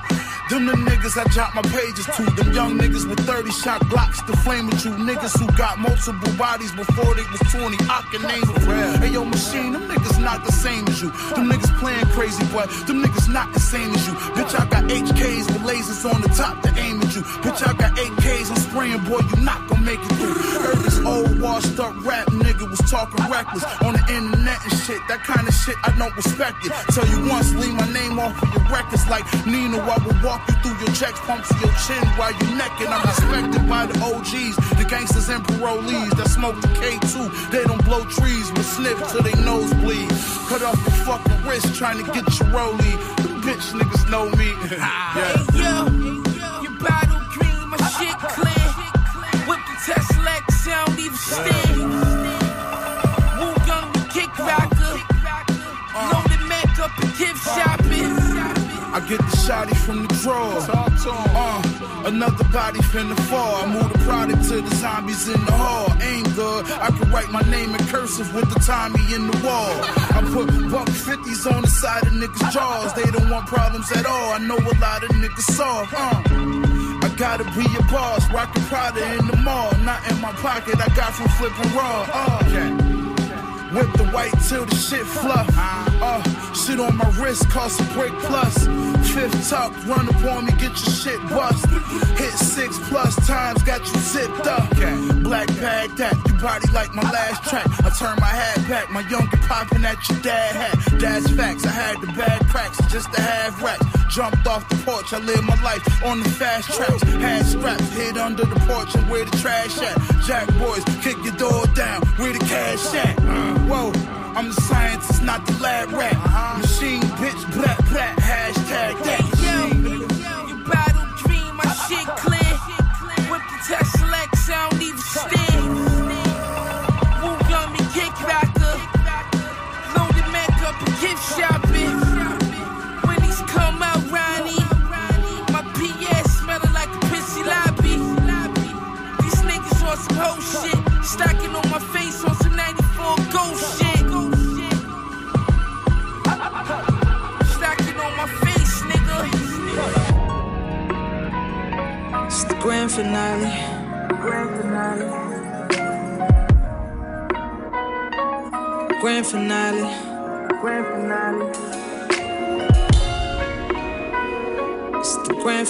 Them the niggas I jot my pages to. Them young niggas with 30 shot blocks to flame with you. Niggas who got multiple bodies before they was 20. I can name it. Hey yo, machine, them niggas not the same as you. Them niggas playing crazy, but them niggas not the same as you. Bitch, I got HKs with lasers on the top to aim at you. Bitch, I got 8Ks, I'm spraying, boy, you not gonna make it through. Heard this old washed up rap nigga was talking reckless on the internet and shit. That kind of shit, I don't respect it. Tell you once, leave my name off of your records like Nina. I will walk you through your checks, pump to your chin while you necking. I'm respected by the OGs, the gangsters and parolees that smoke the K2. They don't blow trees, but sniff till they nose bleed. Cut off your fucking wrist trying to get your rollie. Them bitch niggas know me. (laughs) Hey yo, I get the shotty from the draw. Uh, another body finna fall. I move the product to the zombies in the hall. Ain't good. I can write my name in cursive with the Tommy in the wall. I put buck fifties on the side of niggas' jaws. They don't want problems at all. I know a lot of niggas soft. Uh. I gotta be a boss, rockin' Prada in the mall. Not in my pocket, I got from flipping raw. Uh. Whip the white till the shit fluff. Uh, shit on my wrist cost a break plus. Fifth tuck, run up on me, get your shit bust. Hit six plus times, got you zipped up. Black bag that, you body like my last track. I turn my hat back, my younger popping at your dad hat. Dad's facts, I had the bad cracks just to have racks. Jumped off the porch, I live my life on the fast tracks. Had straps, hid under the porch and where the trash at. Jack boys, kick your door down, where the cash at. Whoa, I'm the scientist, not the lab rat.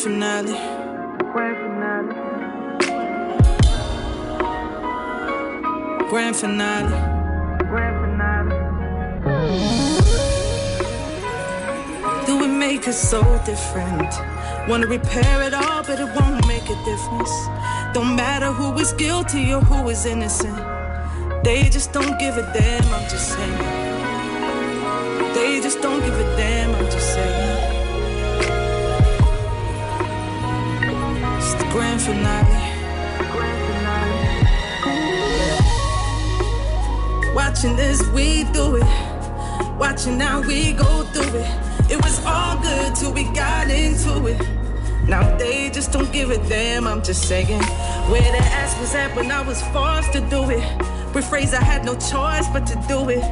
Finale. Grand finale. Grand finale. Grand finale. Do it make us so different? Wanna repair it all, but it won't make a difference. Don't matter who is guilty or who is innocent. They just don't give a damn, I'm just saying. They just don't give a damn, I'm just saying. Grand finale. Watching this, we do it. Watching how we go through it. It was all good till we got into it. Now they just don't give a damn, I'm just saying. Where the ass was at when I was forced to do it. Rephrase, I had no choice but to do it.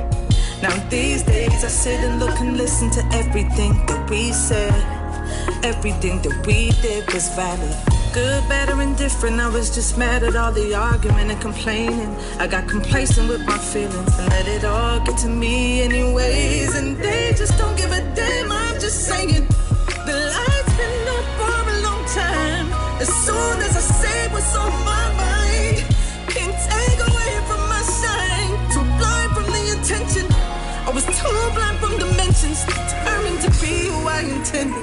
Now these days I sit and look and listen to everything that we said. Everything that we did was valid. Good, better, and different. I was just mad at all the arguing and complaining. I got complacent with my feelings and let it all get to me anyways. And they just don't give a damn. I'm just saying. The light's been up for a long time. As soon as I say what's on my mind, can't take away from my shine. Too blind from the attention. I was too blind from dimensions. Determined to be who I intended.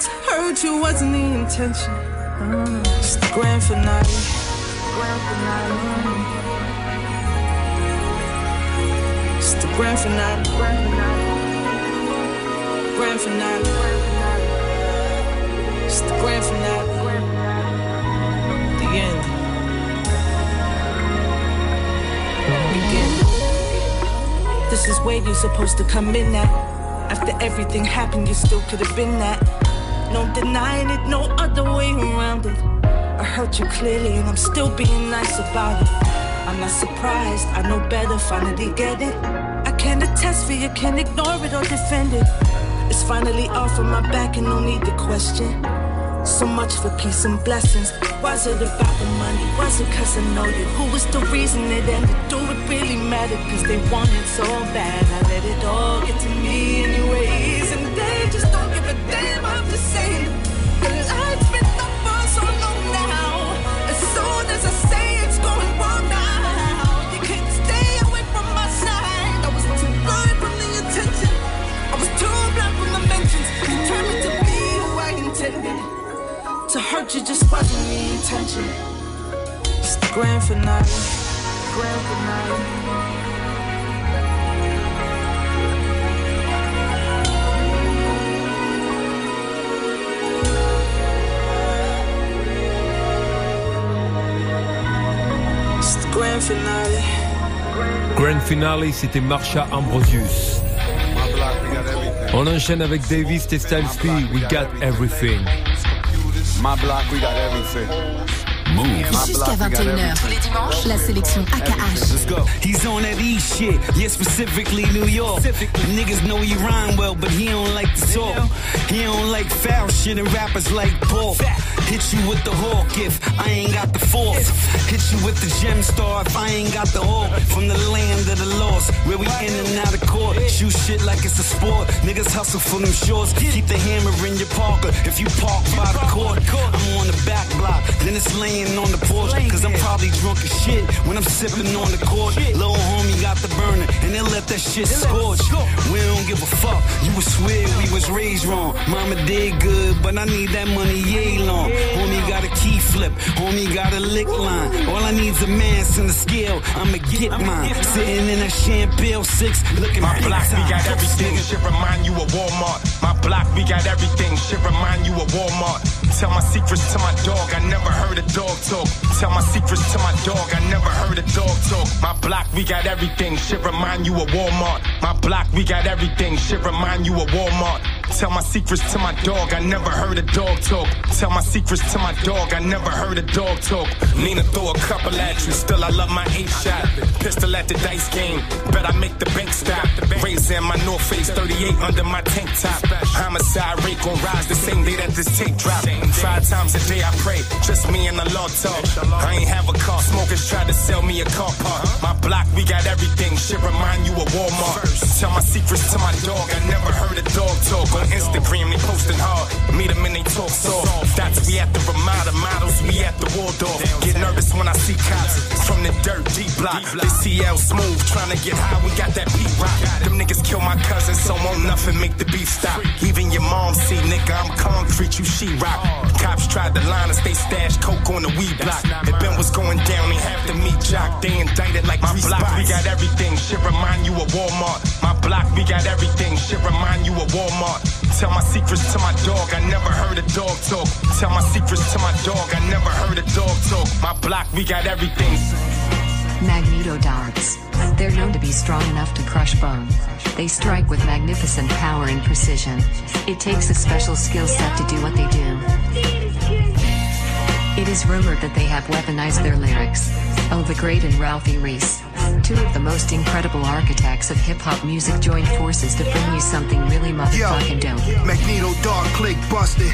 To hurt you wasn't the intention. It's the grand finale. Grand finale. It's the grand finale. Grand finale. Grand finale. It's the grand finale. The end. Begin. This is where you're supposed to come in at. After everything happened, you still could have been that. No denying it, no other way around it. I hurt you clearly, and I'm still being nice about it. I'm not surprised, I know better, finally get it. I can't attest for you, can't ignore it or defend it. It's finally off of my back, and no need to question. So much for peace and blessings. Was it about the money? Was it cause I know you? Who was the reason it ended? Do it really matter? Cause they want it so bad. I let it all get to me anyways. Hurt you just wasn't the intention. It's the grand finale. Grand finale. Grand finale. Grand finale, c'était Marsha Ambrosius. On enchaîne avec Davis et Styles P. We got everything. My block, we got everything. Move. Jusqu'à 21h tous les dimanches, la sélection AKH. Let's go. He's on that E shit, yeah, specifically New York. Niggas know he rhyme well, but he don't like to talk. He don't like foul shit and rappers like Paul. Hit you with the hawk if I ain't got the force. Hit you with the gem star if I ain't got the hawk. From the land of the lost, where we in and out of court. Shoot shit like it's a sport. Niggas hustle for them shorts. Keep the hammer in your parker if you park by the court. I'm on the back block, then it's laying on the porch. Cause I'm probably drunk as shit when I'm sipping on the court. Little homie got the burner and they let that shit scorch. We don't give a fuck. You would swear we was raised wrong. Mama did good, but I need that money yay long. Homie got a key flip, homie got a lick line. All I need's a mass and a scale. I'ma get mine. Sitting in a champagne six, looking My block, we got everything. Should remind you of Walmart. My block, we got everything. Should remind you of Walmart. Tell my secrets to my dog. I never heard a dog talk. Tell my secrets to my dog. I never heard a dog talk. My block, we got everything. Should remind you of Walmart. My block, we got everything. Should remind you of Walmart. Tell my secrets to my dog. I never heard a dog talk. Tell my secrets to my dog. I never heard a dog talk. Nina throw a couple at you. Still, I love my eight shot. Pistol at the dice game. Bet I make the bank stop. Raising my North Face 38 under my tank top. Homicide rate gon' rise the same day that this tape drop. Five times a day I pray. Just me and the Lord talk. I ain't have a car. Smokers tried to sell me a car park. My block, we got everything. Shit remind you of Walmart. Tell my secrets to my dog. I never heard a dog talk on Instagram. They posting hard. Meet them and they talk soft. That's we at the Ramada models. We at the Waldorf. Get nervous when I see cops from the dirt deep block. They CL smooth, trying to get high. We got that beat rock. Them niggas kill my cousin, so won't nothing make the beef stop. Even your mom see, nigga, I'm concrete. you she-rock. Cops tried to line us, they stashed coke on the weed block. If Ben was going down, they have to meet Jock. They indicted like my block, we got everything. Shit remind you of Walmart. My block, we got everything. Shit remind you of Walmart. Tell my secrets to my dog, I never heard a dog talk. Tell my secrets to my dog, I never heard a dog talk. My block, we got everything. Magneto darts. They're known to be strong enough to crush bone. They strike with magnificent power and precision. It takes a special skill set to do what they do. It is rumored that they have weaponized their lyrics. Oh, the Great and Ralphie Reese. Two of the most incredible architects of hip hop music joined forces to bring you something really motherfucking dope. Magneto Dark click busted.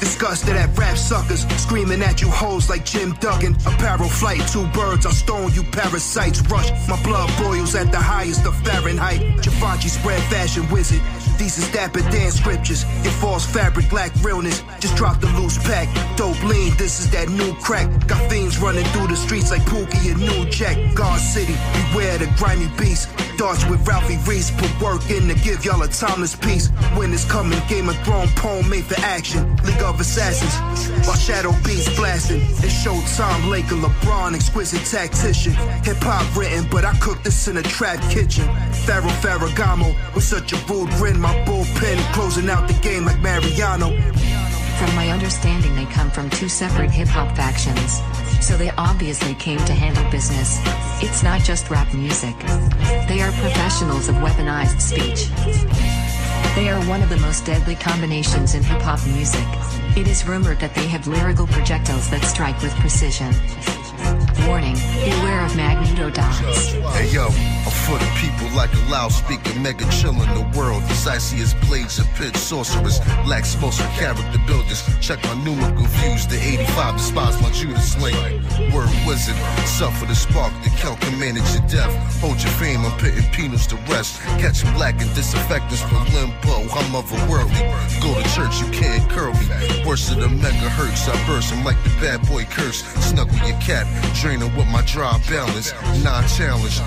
Disgusted at rap suckers, screaming at you hoes like Jim Duggan. Apparel flight, two birds, I'll stone you parasites. Rush, my blood boils at the highest of Fahrenheit. Givenchy spread fashion wizard. These is dapper dance scriptures. Your false fabric, lack realness. Just drop the loose pack. Dope lean, this is that new crack. Got fiends running through the streets like Pookie and New Jack. God City, beware the grimy beast. Darts with Ralphie Reese, put work in to give y'all a timeless piece. When it's coming, Game of Thrones poem made for action. League of Assassins, while Shadow Beats blasting. It's Showtime, Laker, LeBron, exquisite tactician. Hip hop written, but I cook this in a trap kitchen. Pharaoh Ferragamo with such a rude grin, my bullpen closing out the game like Mariano. From my understanding, they come from two separate hip hop factions. So they obviously came to handle business. It's not just rap music. They are professionals of weaponized speech. They are one of the most deadly combinations in hip hop music. It is rumored that they have lyrical projectiles that strike with precision. Warning, beware of Magneto dots. Hey yo, I'm for the people like a loudspeaker, mega chill in the world. As blades of pitch, sorcerers, lacks most character builders. Check my numerical views, the 85 despise my Judas link. Word wizard, suffer the spark, the count can manage your death. Hold your fame, I'm pitting penals to rest. Catch them lacking disinfectants for limbo. I'm otherworldly. Go to church, you can't curl me. Worse than the megahertz, I burst them like the bad boy curse. Snuggle your cat, draining with my dry balance. Non challenge,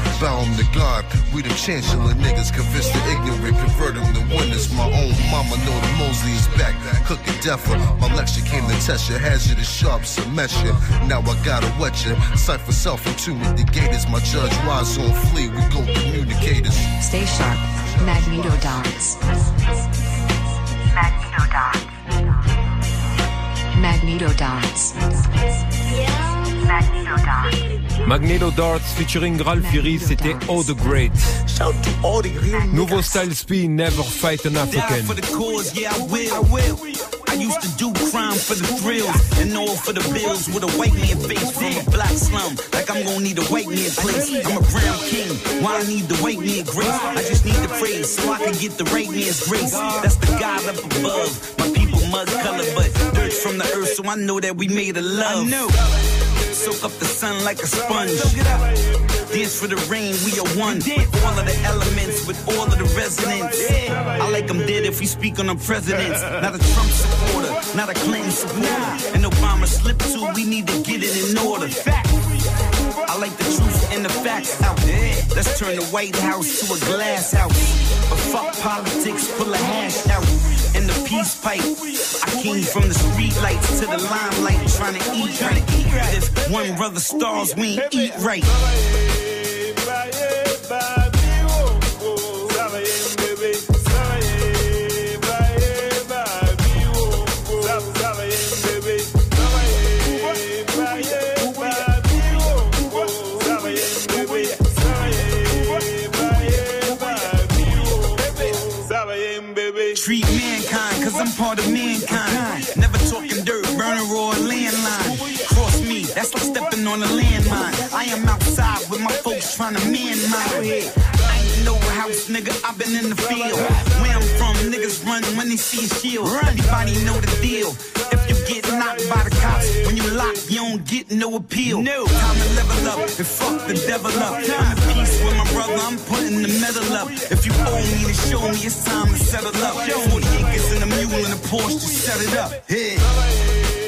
'em to God. We them chancellor niggas, convince the ignorant, convert them to winners. My own mama know the Mosley is back, cooking deafer. My lecture came to test your hazardous sharp submission. Now I gotta wet you. Cipher self entombment, the gators. My judge wise on flee, we go communicators. Stay sharp. Magneto dots. Magneto dots. Magneto dots. Dots. Magneto Darts featuring Ralph Fury, c'était O The Great. Nouveau style spin, Never Fight an Die African. for the cause, yeah, I will. I will. I used to do crime for the thrills and all for the bills with a white man face from a black slum. Like I'm gonna need a white man place. I'm a brown king. Why I need the white man grace? I just need the praise so I can get the right man's grace. That's the God up above. My people mud color, but dirt from the earth, so I know that we made a love. I know. Soak up the sun like a sponge. Dance for the rain, we are one. All of the elements, with all of the resonance. I like them dead if we speak on the presidents. Not a Trump supporter, not a Clinton supporter. And Obama slipped too, we need to get it in order. I like the truth and the facts out. Let's turn the White House to a glass house. But fuck politics, pull a hash out. And the peace pipe. I came from the street lights to the limelight, trying to eat if one brother stars, we eat right. On a landmine. I am outside with my folks trying to man mine. I ain't no house, nigga, I've been in the field. Where I'm from, niggas run when they see a shield. Everybody know the deal. If you get knocked by the cops, when you lock, you don't get no appeal. No. Time to level up and fuck the devil up. I'm at peace with my brother, I'm putting the medal up. If you owe me to show me, it's time to settle up. Yo, niggas and a mule and a Porsche to set it up. Hey.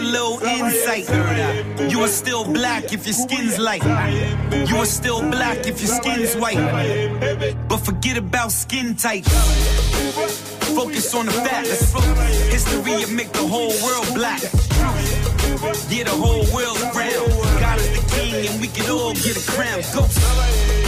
A little insight. You are still black if your skin's light. You are still black if your skin's white. But forget about skin type. Focus on the facts. History will make the whole world black. Yeah, the whole world's round. God is the king, and we can all get a crown. Go.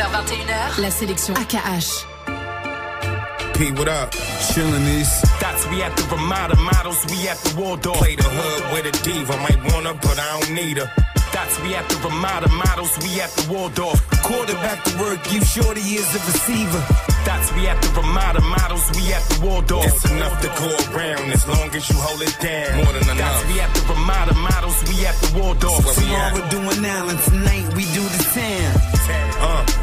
20h21h, la sélection AKH. P, what up? Chillin' these. That's we at the Ramada models, we at the Waldorf. Play the hood with a diva, might want her, but I don't need her. That's we at the Ramada models, we at the Waldorf. Quarterback to work, you shorty is a receiver. That's we at the Ramada models, we at the Waldorf. It's enough to go around as long as you hold it down. More than enough. That's we at the Ramada models, we at the Waldorf. That's where we at. Tomorrow doing Allen, tonight we do the town.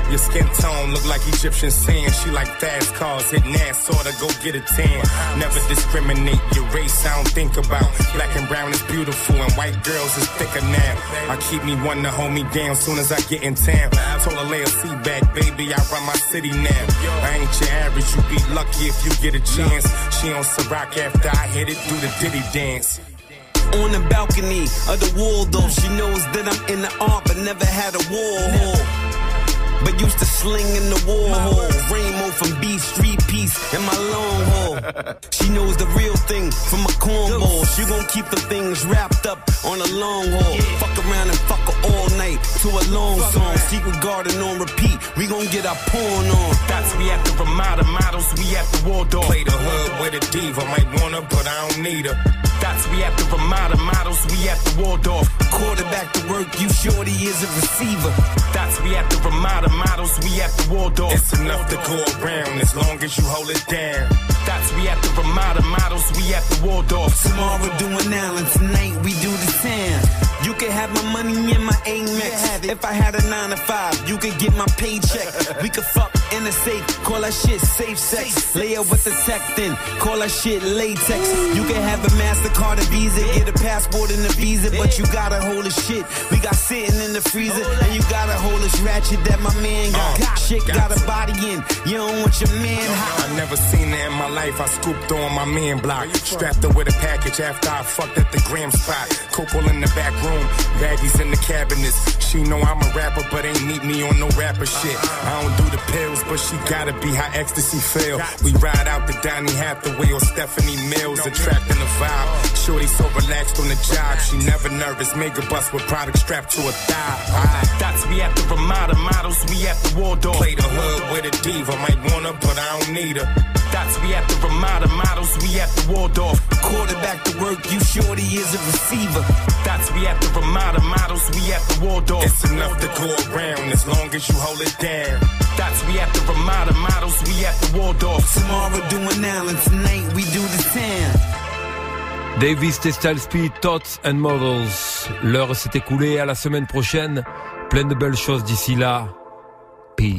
Your skin tone look like Egyptian sand. She like fast cars, hit Nassau to go get a tan. Never discriminate your race, I don't think about. Black and brown is beautiful, and white girls is thicker now. I keep me one to hold me down soon as I get in town. Told her lay a seat back, baby, I run my city now. I ain't your average, you be lucky if you get a chance. She on Ciroc after I hit it, do the Diddy dance. On the balcony of the Waldorf, she knows that I'm in the art, but never had a war hall. But used to sling in the war hole. Rainbow from B Street Piece and my long haul. (laughs) She knows the real thing from a cornball. She gon' keep the things wrapped up on a long haul. Fuck around and fuck her all night to a long song. Secret garden on repeat. We gon' get our porn on. That's we at the Ramada models, we at the Waldorf. Play the hood with a diva, might want her, but I don't need her. That's we at the Ramada models, we at the Waldorf. Quarterback to work, you shorty is a receiver. That's we at the Ramada models, we at the Waldorf. It's enough to go around as long as you hold it down. That's we at the Ramada models, we at the Waldorf. Tomorrow we're doing Allen, tonight we do the town. You can have my money and my Amex. If I had a nine to five, you could get my paycheck. (laughs) We could fuck in the safe, call that shit safe sex. Lay up with the tech then, call that shit latex. You can have a MasterCard, a Visa, get a passport and a visa, but you gotta hold the shit. We got sitting in the freezer, and you gotta hold ratchet that my man got. Uh, shit got a body in, you don't want your man hot. I never seen that in my life. I scooped on my man block. Strapped her with a package after I fucked at the gram spot. Copal in the back room, baggies in the cabinets. She know I'm a rapper, but ain't meet me on no rapper shit. I don't do the pills, but she gotta be how ecstasy feel. We ride out the Donny Hathaway or Stephanie Mills, attracting the vibe. Shorty so relaxed on the job, she never nervous. Mega bus with product strapped to her thigh. That's we at the Ramada models, we at the Waldorf. Play the hood with a diva, might her, but I don't need her. That's we at the Ramada models, we at the Waldorf. Quarterback to work, you shorty is a receiver. That's we at the Ramada models, we at the Waldorf. It's enough to go around as long as you hold it down. That's we at the Ramada models, we at the Waldorf. Tomorrow doing Allen, tonight we do the town. Davis, Testal Speed, Tots and Models. L'heure s'est écoulée à la semaine prochaine. Plein de belles choses d'ici là. Peace.